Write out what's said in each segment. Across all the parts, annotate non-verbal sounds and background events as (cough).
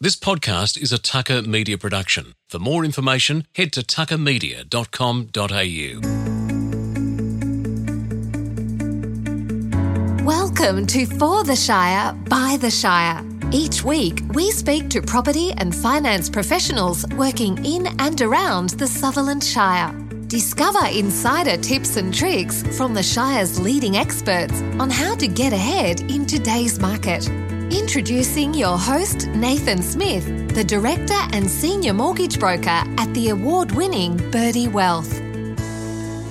This podcast is a Tucker Media production. For more information, head to tuckermedia.com.au. Welcome to For the Shire, by the Shire. Each week, we speak to property and finance professionals working in and around the Sutherland Shire. Discover insider tips and tricks from the Shire's leading experts on how to get ahead in today's market. Introducing your host, Nathan Smith, the Director and Senior Mortgage Broker at the award winning Birdie Wealth.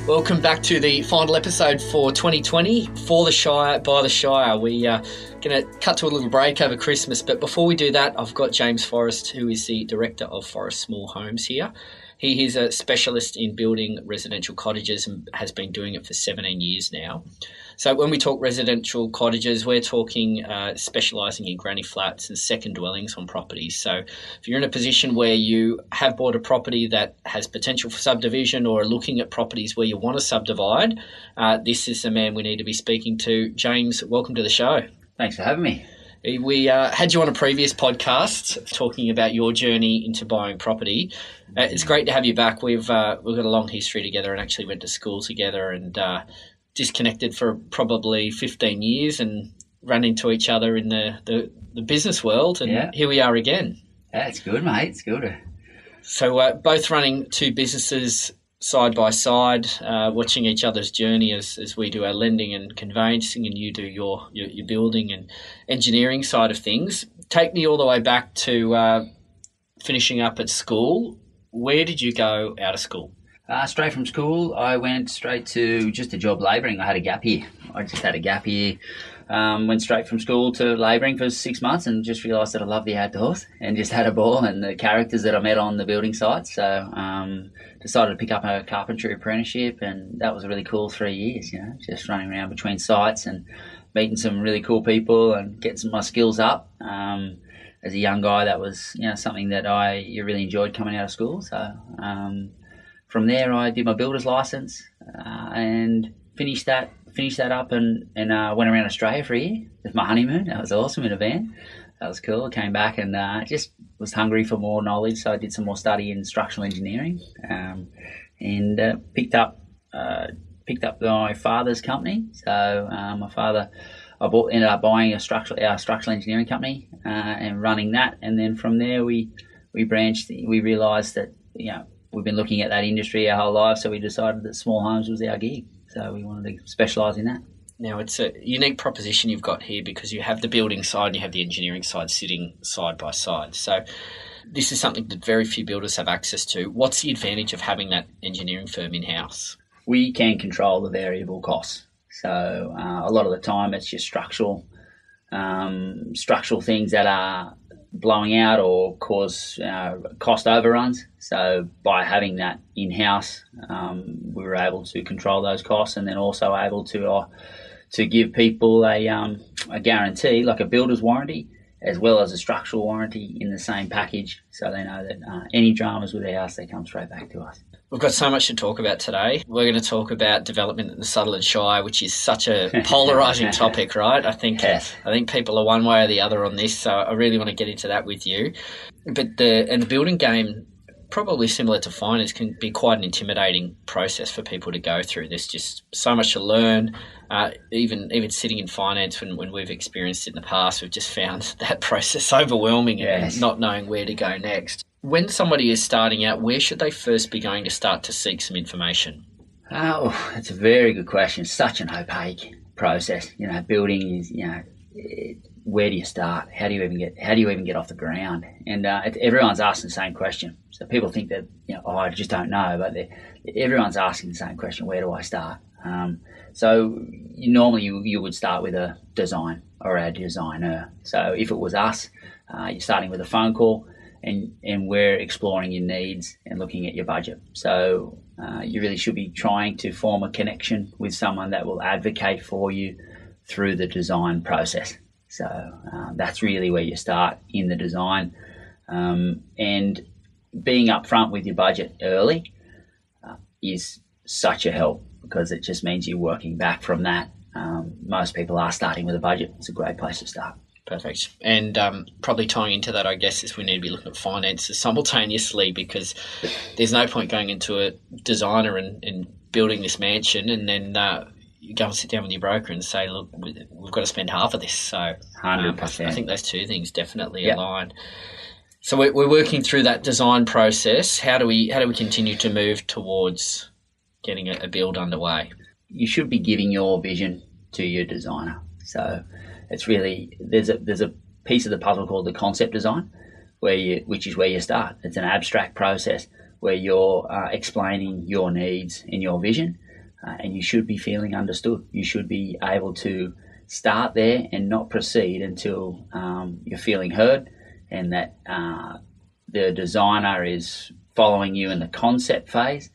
Welcome back to the final episode for 2020 for the Shire by the Shire. We are going to cut to a little break over Christmas, but before we do that, I've got James Forrest, who is the Director of Forrest Small Homes here. He is a specialist in building residential cottages and has been doing it for 17 years now. So when we talk residential cottages, we're talking uh, specialising in granny flats and second dwellings on properties. So if you're in a position where you have bought a property that has potential for subdivision or are looking at properties where you want to subdivide, uh, this is the man we need to be speaking to. James, welcome to the show. Thanks for having me. We uh, had you on a previous podcast talking about your journey into buying property. Uh, it's great to have you back. We've uh, we've got a long history together and actually went to school together and uh, disconnected for probably 15 years and ran into each other in the, the, the business world. And yeah. here we are again. That's good, mate. It's good. So, uh, both running two businesses side by side, uh, watching each other's journey as, as we do our lending and conveyancing, and you do your, your, your building and engineering side of things. Take me all the way back to uh, finishing up at school. Where did you go out of school? Uh, straight from school, I went straight to just a job labouring. I had a gap year. I just had a gap year. Um, went straight from school to labouring for six months and just realised that I love the outdoors and just had a ball and the characters that I met on the building site. So um, decided to pick up a carpentry apprenticeship and that was a really cool three years, you know, just running around between sites and meeting some really cool people and getting some, my skills up. Um, as a young guy, that was you know something that I really enjoyed coming out of school. So um, from there, I did my builder's license uh, and finished that finished that up and and uh, went around Australia for a year with my honeymoon. That was awesome in a van. That was cool. Came back and uh, just was hungry for more knowledge, so I did some more study in structural engineering um, and uh, picked up uh, picked up my father's company. So uh, my father. I bought, ended up buying a structural our structural engineering company and running that, and then from there we we branched. We realised that you know we've been looking at that industry our whole life, so we decided that small homes was our gig. So we wanted to specialise in that. Now it's a unique proposition you've got here because you have the building side and you have the engineering side sitting side by side. So this is something that very few builders have access to. What's the advantage of having that engineering firm in house? We can control the variable costs. So uh, a lot of the time it's just structural um, structural things that are blowing out or cause uh, cost overruns. So by having that in house, um, we were able to control those costs, and then also able to uh, to give people a um, a guarantee, like a builder's warranty, as well as a structural warranty in the same package, so they know that uh, any dramas with their house, they come straight back to us. We've got so much to talk about today. We're going to talk about development in the Sutherland Shire, which is such a (laughs) polarising (laughs) topic, right? I think yes. I think people are one way or the other on this, so I really want to get into that with you. But the and the building game, probably similar to finance, can be quite an intimidating process for people to go through. There's just so much to learn. Uh, even even sitting in finance, when, when we've experienced it in the past, we've just found (laughs) that process overwhelming yes. and not knowing where to go next when somebody is starting out, where should they first be going to start to seek some information? Oh, that's a very good question. Such an opaque process. You know, building is, you know, it, where do you start? How do you even get? How do you even get off the ground? And uh, everyone's asking the same question. So people think that, you know, oh, I just don't know, but everyone's asking the same question. Where do I start? Um, so you, normally you, you would start with a design or a designer. So if it was us, uh, you're starting with a phone call and and we're exploring your needs and looking at your budget. So uh, you really should be trying to form a connection with someone that will advocate for you through the design process. So uh, that's really where you start in the design, um, and being upfront with your budget early uh, is such a help because it just means you're working back from that. Um, most people are starting with a budget. It's a great place to start. Perfect. And um, probably tying into that, I guess, is we need to be looking at finances simultaneously because there's no point going into a designer and, and building this mansion and then uh, you go and sit down with your broker and say, look, we've got to spend half of this. So um, 100%. I think those two things definitely Yep. align. So we're, we're working through that design process. How do we how do we continue to move towards getting a, a build underway? you should be giving your vision to your designer. So it's really there's a there's a piece of the puzzle called the concept design, where you which is where you start. It's an abstract process where you're uh, explaining your needs and your vision, uh, and you should be feeling understood. You should be able to start there and not proceed until um, you're feeling heard, and that uh, the designer is following you in the concept phase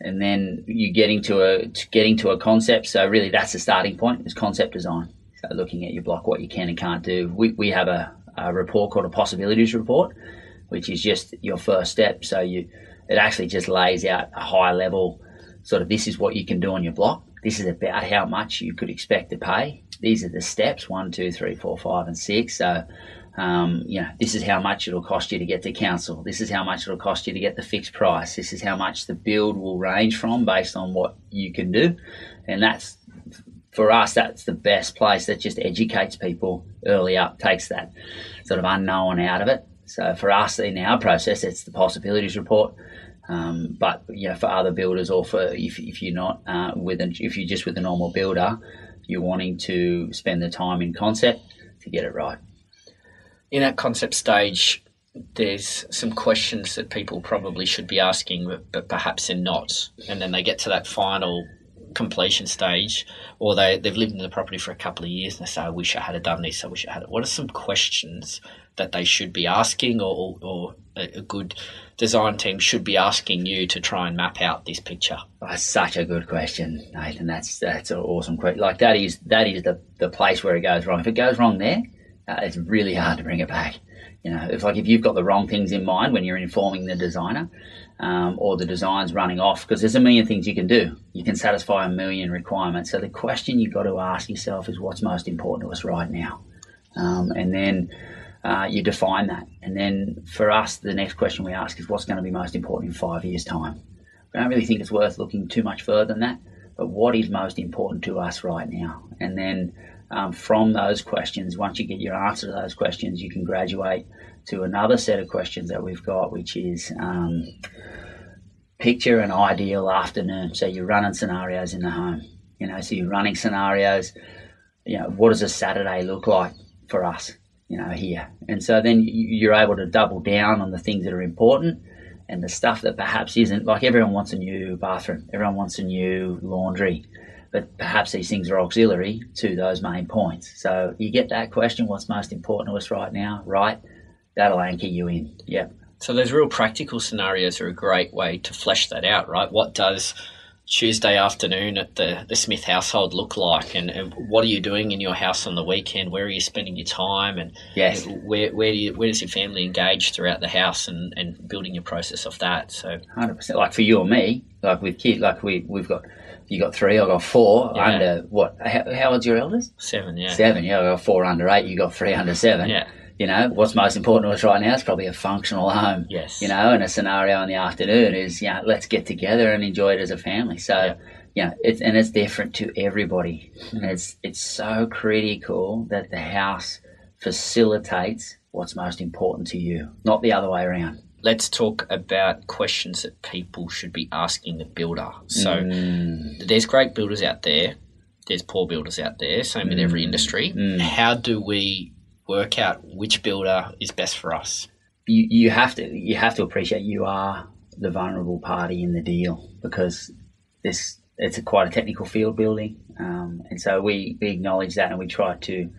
and then you getting to a to getting to a concept. So really, that's the starting point is concept design. So looking at your block, what you can and can't do. We we have a, a report called a possibilities report, which is just your first step. So you it actually just lays out a high level sort of this is what you can do on your block. This is about how much you could expect to pay. These are the steps one, two, three, four, five, and six. So um, you know, this is how much it'll cost you to get to council. This is how much it'll cost you to get the fixed price. This is how much the build will range from based on what you can do. And that's, for us, that's the best place that just educates people early up, takes that sort of unknown out of it. So for us in our process, it's the possibilities report. Um, but you know, for other builders or for if, if you're not uh, with an, if you're just with a normal builder, you're wanting to spend the time in concept to get it right. in that concept stage, there's some questions that people probably should be asking, but, but perhaps they're not. And then they get to that final completion stage, or they, they've lived in the property for a couple of years and they say, I wish I had done this, I wish I had it. What are some questions that they should be asking, or, or a, good design team should be asking you to try and map out this picture? That's such a good question, Nathan. That's that's an awesome question. Like that is that is the, the place where it goes wrong. If it goes wrong there, uh, it's really hard to bring it back. You know, it's like if you've got the wrong things in mind when you're informing the designer, um, or the design's running off, because there's a million things you can do. You can satisfy a million requirements. So the question you've got to ask yourself is what's most important to us right now, um, and then. Uh, you define that, and then for us, the next question we ask is what's going to be most important in five years' time. I don't really think it's worth looking too much further than that. But what is most important to us right now? And then um, from those questions, once you get your answer to those questions, you can graduate to another set of questions that we've got, which is um, picture an ideal afternoon. So you're running scenarios in the home. You know, so you're running scenarios. You know, what does a Saturday look like for us? You know, here, and so then you're able to double down on the things that are important and the stuff that perhaps isn't like everyone wants a new bathroom, everyone wants a new laundry, but perhaps these things are auxiliary to those main points. So you get that question, what's most important to us right now, right? That'll anchor you in. Yep. So those real practical scenarios are a great way to flesh that out, right? What does Tuesday afternoon at the, the Smith household look like, and, and what are you doing in your house on the weekend? Where are you spending your time, and Yes. where where do you, where does your family engage throughout the house, and, and building your process off that? So Hundred percent. Like for you or me, like with kid, like we we've got you got three, I got four Yeah. under what? How, how old's your eldest? seven, yeah, Seven. Yeah, I got four under eight. You got three under seven. yeah, You know what's most important to us right now is probably a functional home. yes, You know, and a scenario in the afternoon is yeah, let's get together and enjoy it as a family. So. Yeah. You know, it's and it's different to everybody, and mm. it's it's so critical that the house facilitates what's most important to you, not the other way around. Let's talk about questions that people should be asking the builder. So Mm. there's great builders out there. There's poor builders out there. Same with mm. every industry. Mm. How do we work out which builder is best for us? you, you have to you have to appreciate you are the vulnerable party in the deal because this it's a quite a technical field building, um, and so we, we acknowledge that and we try to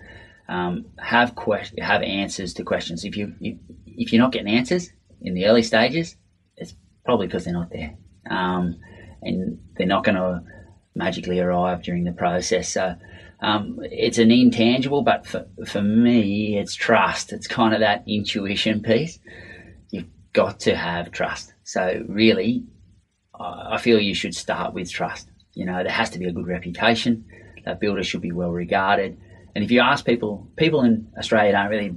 um, have quest- have answers to questions. If you if, you're not getting answers in the early stages, it's probably because they're not there, um, and they're not going to magically arrive during the process. So. Um, it's an intangible, but for, for me, it's trust. It's kind of that intuition piece. You've got to have trust. So really, I feel you should start with trust. You know, there has to be a good reputation. That builder should be well regarded, And if you ask people, people in Australia don't really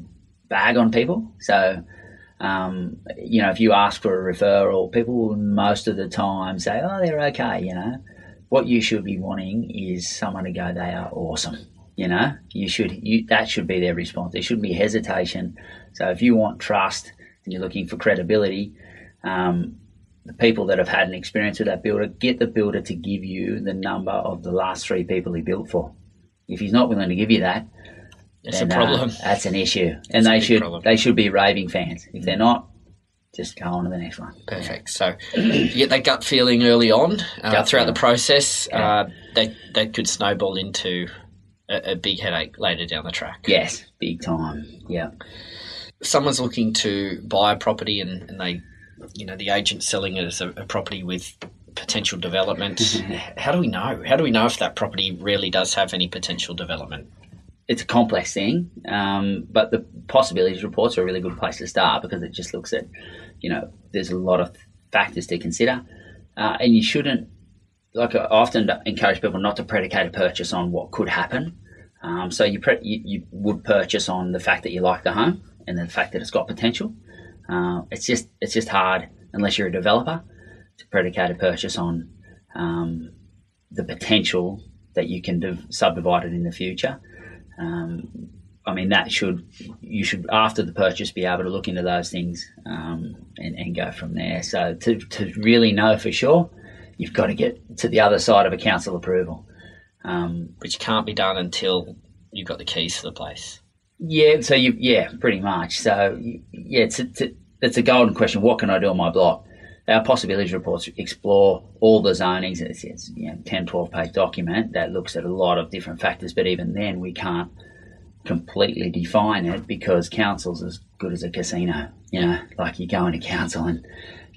bag on people. So, um, you know, if you ask for a referral, people will most of the time say, oh, they're okay, you know. What you should be wanting is someone to go, they are awesome. You know, you should, you, that should be their response. There shouldn't be hesitation. So if you want trust and you're looking for credibility, um, the people that have had an experience with that builder, get the builder to give you the number of the last three people he built for. If he's not willing to give you that, It's then, a uh, problem. that's an issue, and they should problem. they should be raving fans. If they're not, just go on to the next one. Perfect. So you get that gut feeling early on uh, throughout the process. Yeah. Uh, that that could snowball into a, a big headache later down the track. Yes, big time. Yeah. Someone's looking to buy a property and, and they, you know, the agent's selling it as a, a property with potential development. (laughs) How do we know? How do we know if that property really does have any potential development? it's a complex thing, um, but the possibilities reports are a really good place to start because it just looks at, you know, there's a lot of factors to consider, uh, and you shouldn't, like I often encourage people not to predicate a purchase on what could happen. Um, so you, pre- you you would purchase on the fact that you like the home and the fact that it's got potential. Uh, it's just it's just hard unless you're a developer to predicate a purchase on um, the potential that you can div- subdivide it in the future. Um, I mean, that should you should after the purchase be able to look into those things um, and, and go from there. So to, to really know for sure, you've got to get to the other side of a council approval. Um, Which can't be done until you've got the keys to the place. yeah, so you yeah, pretty much. So yeah, it's it's a, it's a golden question. What can I do on my block? Our possibilities reports explore all the zonings. It's, it's you know, 10, 12 page document that looks at a lot of different factors, but even then we can't completely define it because council's as good as a casino. You know, like you go into council and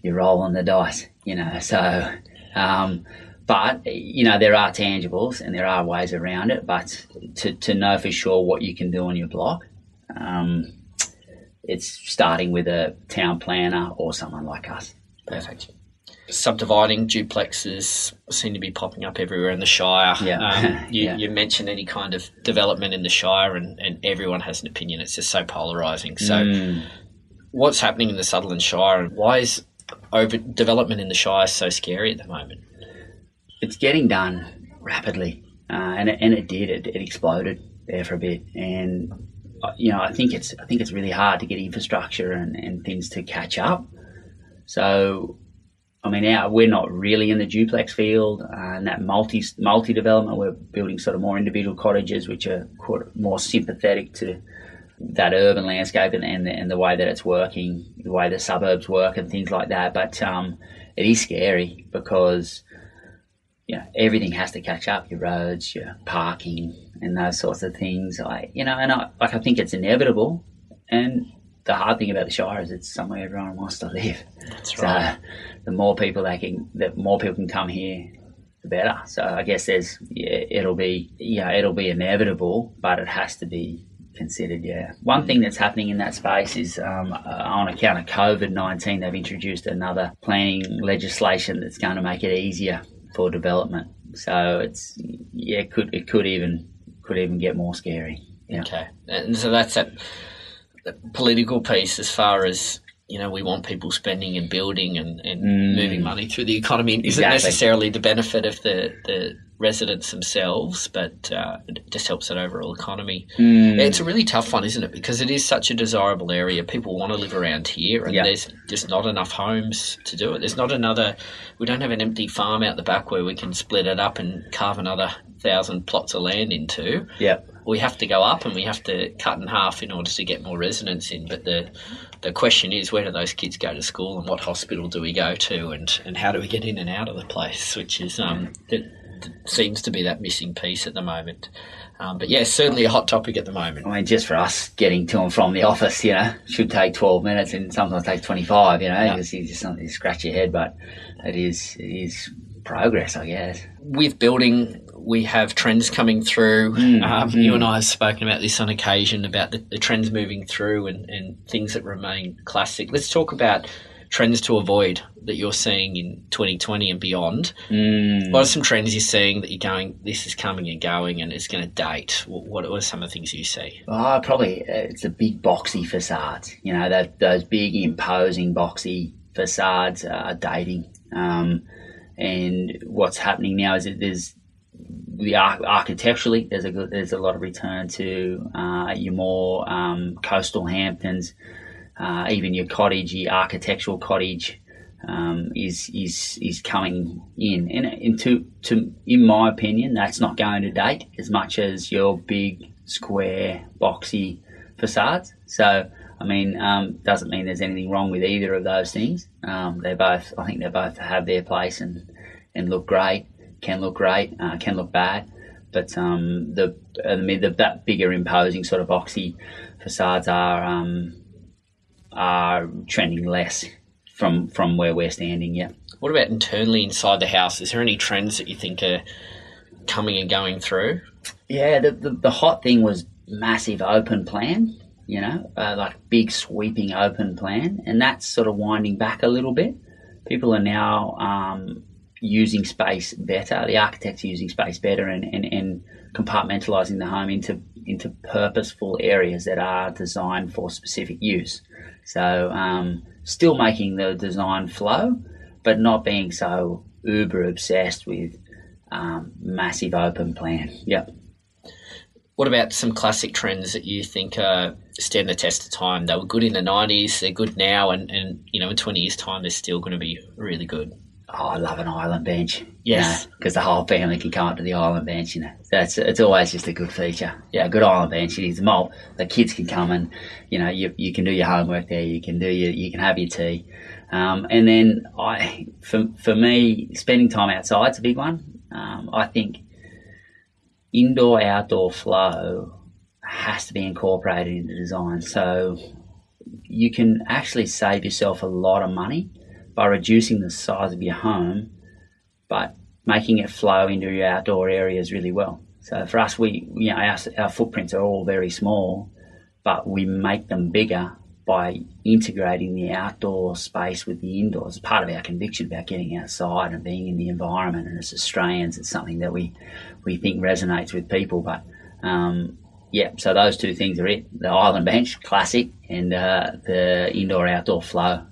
you're rolling the dice, you know. So, um, but, you know, there are tangibles and there are ways around it, but to, to know for sure what you can do on your block, um, it's starting with a town planner or someone like us. Perfect. Subdividing duplexes seem to be popping up everywhere in the Shire. Yeah. Um, (laughs) you, Yeah. you mentioned any kind of development in the Shire, and, and everyone has an opinion. It's just so polarising. So, Mm. what's happening in the Sutherland Shire, and why is over development in the Shire so scary at the moment? it's getting done rapidly, uh, and it, and it did. It, it exploded there for a bit, and uh, you know I think it's I think it's really hard to get infrastructure and, and things to catch up. So, I mean, our, we're not really in the duplex field, uh, and that multi multi development. We're building sort of more individual cottages, which are more sympathetic to that urban landscape and, and, the, and the way that it's working, the way the suburbs work, and things like that. But um, it is scary because you know, everything has to catch up. Your roads, your parking, and those sorts of things. I, you know, and I, like I think it's inevitable. And the hard thing about the Shire is it's somewhere everyone wants to live. That's right. So the more people they can, the more people can come here, the better. So I guess there's, yeah, it'll be, yeah, it'll be inevitable, but it has to be considered. Yeah. One thing that's happening in that space is um, uh, on account of COVID nineteen, they've introduced another planning legislation that's going to make it easier for development. So it's yeah, it could it could even could even get more scary. Yeah. Okay, and so that's that that political piece as far as you know we want people spending and building and, and Mm. moving money through the economy isn't necessarily the benefit of the, the residents themselves, but uh, it just helps that overall economy. Mm. It's a really tough one, isn't it? Because it is such a desirable area. People want to live around here, and Yeah. there's just not enough homes to do it. There's not another. We don't have an empty farm out the back where we can split it up and carve another thousand plots of land into Yeah. We have to go up and we have to cut in half in order to get more residents in. But the the question is, where do those kids go to school, and what hospital do we go to, and, and how do we get in and out of the place? Which is um, seems to be that missing piece at the moment. Um, but yeah, certainly a hot topic at the moment. I mean, just for us getting to and from the office, you know, should take 12 minutes and sometimes take 25, you know, Yeah. because you just something to scratch your head, but it is, it is progress, I guess. with building, we have trends coming through. Mm, um, mm. You and I have spoken about this on occasion about the, the trends moving through and, and things that remain classic. Let's talk about trends to avoid that you're seeing in 2020 and beyond. Mm. What are some trends you're seeing that you're going, this is coming and going and it's going to date? What, what are some of the things you see? Oh, probably uh, it's the big boxy facades. You know, that, those big imposing boxy facades are dating. Um, and what's happening now is that there's the architecturally there's a there's a lot of return to uh, your more um, coastal Hamptons, uh, even your cottage, your architectural cottage. Um, is is is coming in, and, and to, to in my opinion, that's not going to date as much as your big square boxy facades. So I mean, um, doesn't mean there's anything wrong with either of those things. Um, they both, I think, they both have their place and and look great. Can look great, uh, can look bad, but um, the I mean, the that bigger imposing sort of boxy facades are um, are trending less from from where we're standing. Yeah. What about internally inside the house? Is there any trends that you think are coming and going through? Yeah, the, the, the hot thing was massive open plan, you know, uh, like big sweeping open plan, and that's sort of winding back a little bit. People are now um, using space better. The architects are using space better and, and, and compartmentalizing the home into into purposeful areas that are designed for specific use. So, um, still making the design flow, but not being so uber obsessed with um, massive open plan. Yep. What about some classic trends that you think uh, stand the test of time? They were good in the 90s, they're good now, and, and you know, in 20 years' time, they're still going to be really good. Oh, I love an island bench. Yes. because the whole family can come up to the island bench. You know, that's it's always just a good feature. Yeah, a good island bench. It is malt. The kids can come and you know you, you can do your homework there. You can do your you can have your tea, um, and then I for for me spending time outside's a big one. Um, I think indoor outdoor flow has to be incorporated into design. So you can actually save yourself a lot of money by reducing the size of your home, but making it flow into your outdoor areas really well. So for us, we you know our, our footprints are all very small, but we make them bigger by integrating the outdoor space with the indoors. Part of our conviction about getting outside and being in the environment. And as Australians, it's something that we we think resonates with people. But um, yeah, so those two things are it: the island bench, classic, and uh, the indoor outdoor flow.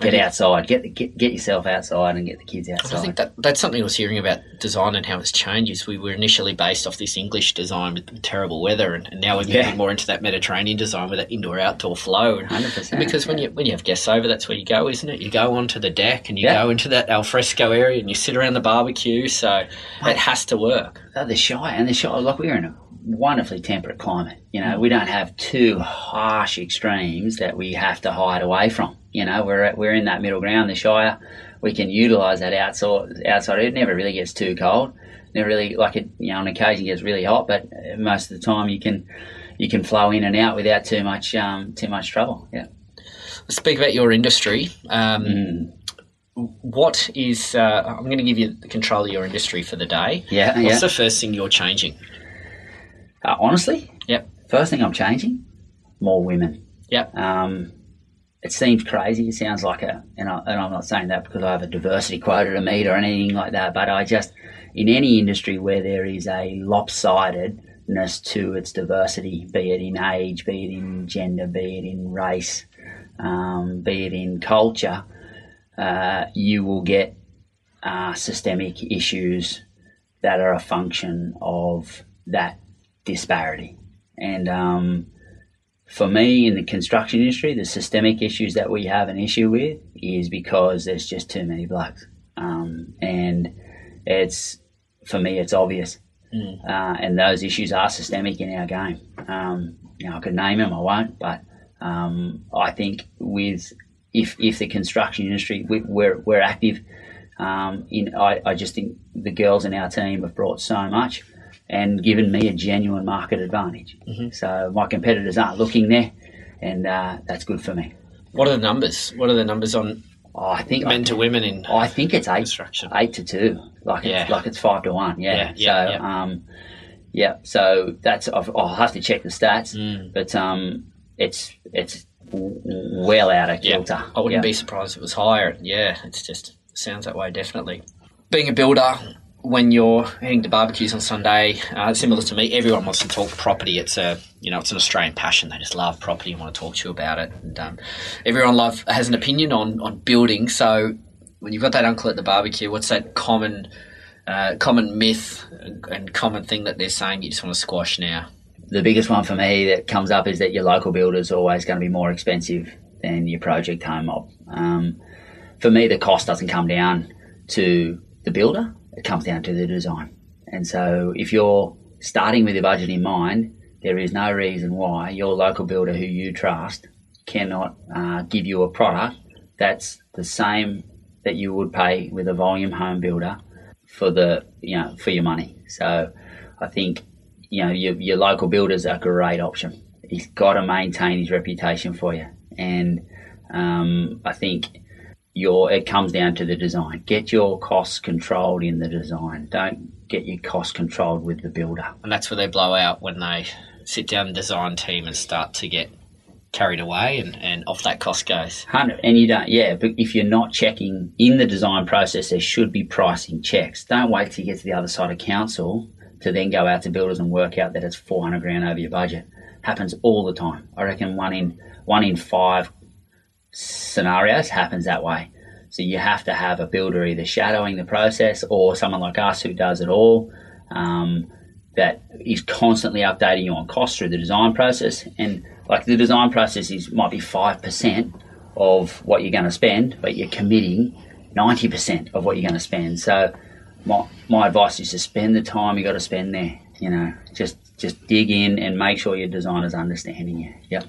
Get outside, get, the, get get yourself outside, and get the kids outside. I think that that's something I was hearing about design and how it's changed. Is we were initially based off this English design with terrible weather, and, and now we're moving Yeah. more into that Mediterranean design with that indoor outdoor flow. And- 100%, Because when yeah. you when you have guests over, that's where you go, isn't it? You go onto the deck and you Yeah. go into that alfresco area and you sit around the barbecue. So it has to work. Oh, the Shire and the Shire. Like we're in a wonderfully temperate climate. You know, we don't have two harsh extremes that we have to hide away from. You know, we're we're in that middle ground. The Shire, we can utilise that outside. Outside, it never really gets too cold. Never really like it. You know, on occasion gets really hot, but most of the time you can you can flow in and out without too much um, too much trouble. Yeah. Let's speak about your industry. Um, Mm. What is? Uh, I'm going to give you the control of your industry for the day. Yeah. What's yeah. the first thing you're changing? Uh, honestly, Yep. First thing I'm changing, more women. Yep. Um, it seems crazy. It sounds like a, and, I, and I'm not saying that because I have a diversity quota to meet or anything like that. But I just, in any industry where there is a lopsidedness to its diversity, be it in age, be it in gender, be it in race, um, be it in culture, uh, you will get uh, systemic issues that are a function of that disparity. And um, for me, in the construction industry, the systemic issues that we have an issue with is because there's just too many blokes. Um, and it's, for me, it's obvious. Uh, and those issues are systemic in our game. Um, you know, I could name them, I won't, but um, I think with if if the construction industry we, we're we're active um, in, I, I just think the girls in our team have brought so much and given me a genuine market advantage. So my competitors aren't looking there, and uh, that's good for me. What are the numbers? What are the numbers on Oh, I think men to women in? I think it's eight, Construction. eight to two. Like Yeah. it's like it's five to one. Yeah. Yeah, yeah, so yeah. um, yeah. So that's I've, I'll have to check the stats, Mm. but um, it's it's well out of kilter. I wouldn't be surprised if it was higher. Yeah, it's just sounds that way definitely. Being a builder, when you're heading to barbecues on Sunday, uh, similar to me, everyone wants to talk property. It's a you know it's an Australian passion. They just love property and want to talk to you about it. And um, everyone love has an opinion on on building. So when you've got that uncle at the barbecue, what's that common uh, common myth and common thing that they're saying you just want to squash now? the biggest one for me that comes up is that your local builder is always going to be more expensive than your project home mob. Um, for me, the cost doesn't come down to the builder; it comes down to the design. And so, if you're starting with your budget in mind, there is no reason why your local builder, who you trust, cannot uh, give you a product that's the same that you would pay with a volume home builder for the you know for your money. So, I think you know, your, your local builder's a great option. He's got to maintain his reputation for you. And um, I think your it comes down to the design. Get your costs controlled in the design. Don't get your costs controlled with the builder. And that's where they blow out when they sit down the design team and start to get carried away and, and off that cost goes. Hundred, and you don't, yeah. But if you're not checking in the design process, there should be pricing checks. Don't wait till you get to the other side of council to then go out to builders and work out that it's four hundred grand over your budget. Happens all the time. I reckon one in one in five scenarios happens that way. So you have to have a builder either shadowing the process or someone like us who does it all. Um, that is constantly updating you on costs through the design process. And like the design process is might be five percent of what you're going to spend, but you're committing ninety percent of what you're going to spend. So my my advice is to spend the time you got to spend there. You know, just just dig in and make sure your designer's understanding you. Yep.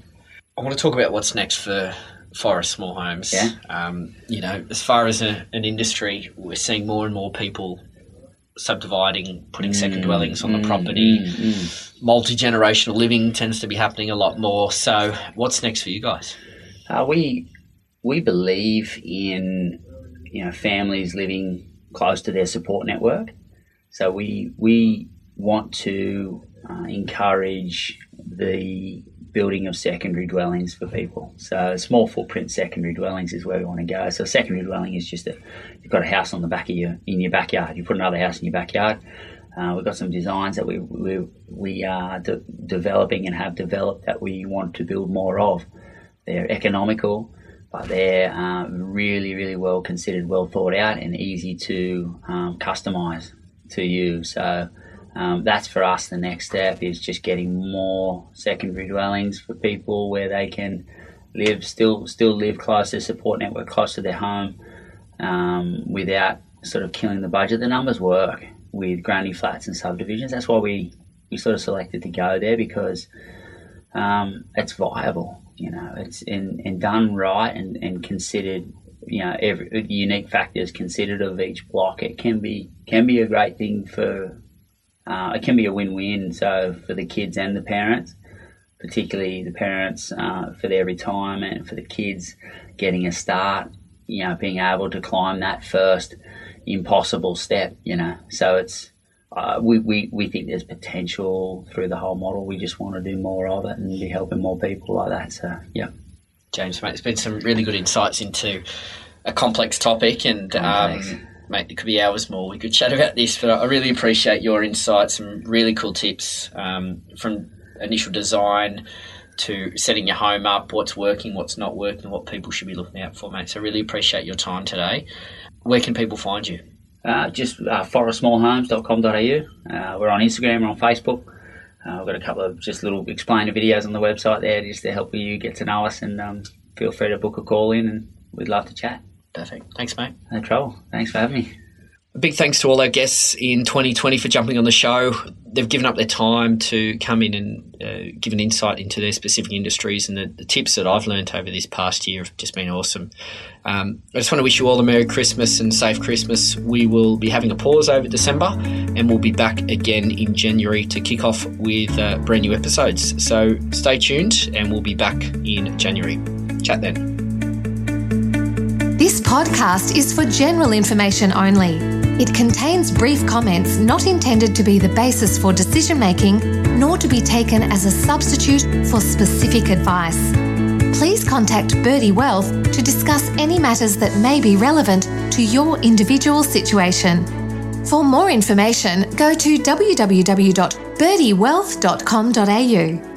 I want to talk about what's next for Forest Small Homes. Yeah. Um, you know, as far as a, an industry, we're seeing more and more people subdividing, putting second dwellings on the property. Multi generational living tends to be happening a lot more. So, what's next for you guys? Uh, we we believe in you know families living close to their support network. So we we want to uh, encourage the building of secondary dwellings for people. So small footprint secondary dwellings is where we want to go. So secondary dwelling is just a you've got a house on the back of your in your backyard. You put another house in your backyard. Uh, we've got some designs that we we, we are de- developing and have developed that we want to build more of. They're economical, but they're uh, really, really well considered, well thought out, and easy to um, customize to you. So um, that's for us. The next step is just getting more secondary dwellings for people where they can live, still, still live close to support network, close to their home, um, without sort of killing the budget. The numbers work with granny flats and subdivisions. That's why we we sort of selected to go there because um, it's viable. You know, it's and, and done right and, and considered. You know, every unique factors considered of each block. It can be can be a great thing for. Uh, it can be a win-win. So for the kids and the parents, particularly the parents uh, for their retirement, for the kids getting a start. You know, being able to climb that first impossible step. You know, so it's uh, we, we, we think there's potential through the whole model. We just want to do more of it and be helping more people like that. So, yeah. James, mate, it's been some really good insights into a complex topic, and Complex. um, mate, it could be hours more. We could chat about this, but I really appreciate your insights, some really cool tips um, from initial design to setting your home up, what's working, what's not working, what people should be looking out for, mate. So, really appreciate your time today. Where can people find you? Uh, just uh, forestsmallhomes.com.au. Uh, we're on Instagram, we're on Facebook. Uh, we've got a couple of just little explainer videos on the website there just to help you get to know us and um, feel free to book a call in and we'd love to chat. Perfect. Thanks, mate. No trouble. Thanks for having me. A big thanks to all our guests in 2020 for jumping on the show. They've given up their time to come in and uh, give an insight into their specific industries, and the, the tips that I've learned over this past year have just been awesome. Um, I just want to wish you all a Merry Christmas and safe Christmas. We will be having a pause over December, and we'll be back again in January to kick off with uh, brand new episodes. So stay tuned, and we'll be back in January. Chat then podcast is for general information only. It contains brief comments not intended to be the basis for decision making, nor to be taken as a substitute for specific advice. Please contact Birdie Wealth to discuss any matters that may be relevant to your individual situation. For more information, go to www.birdiewealth.com.au.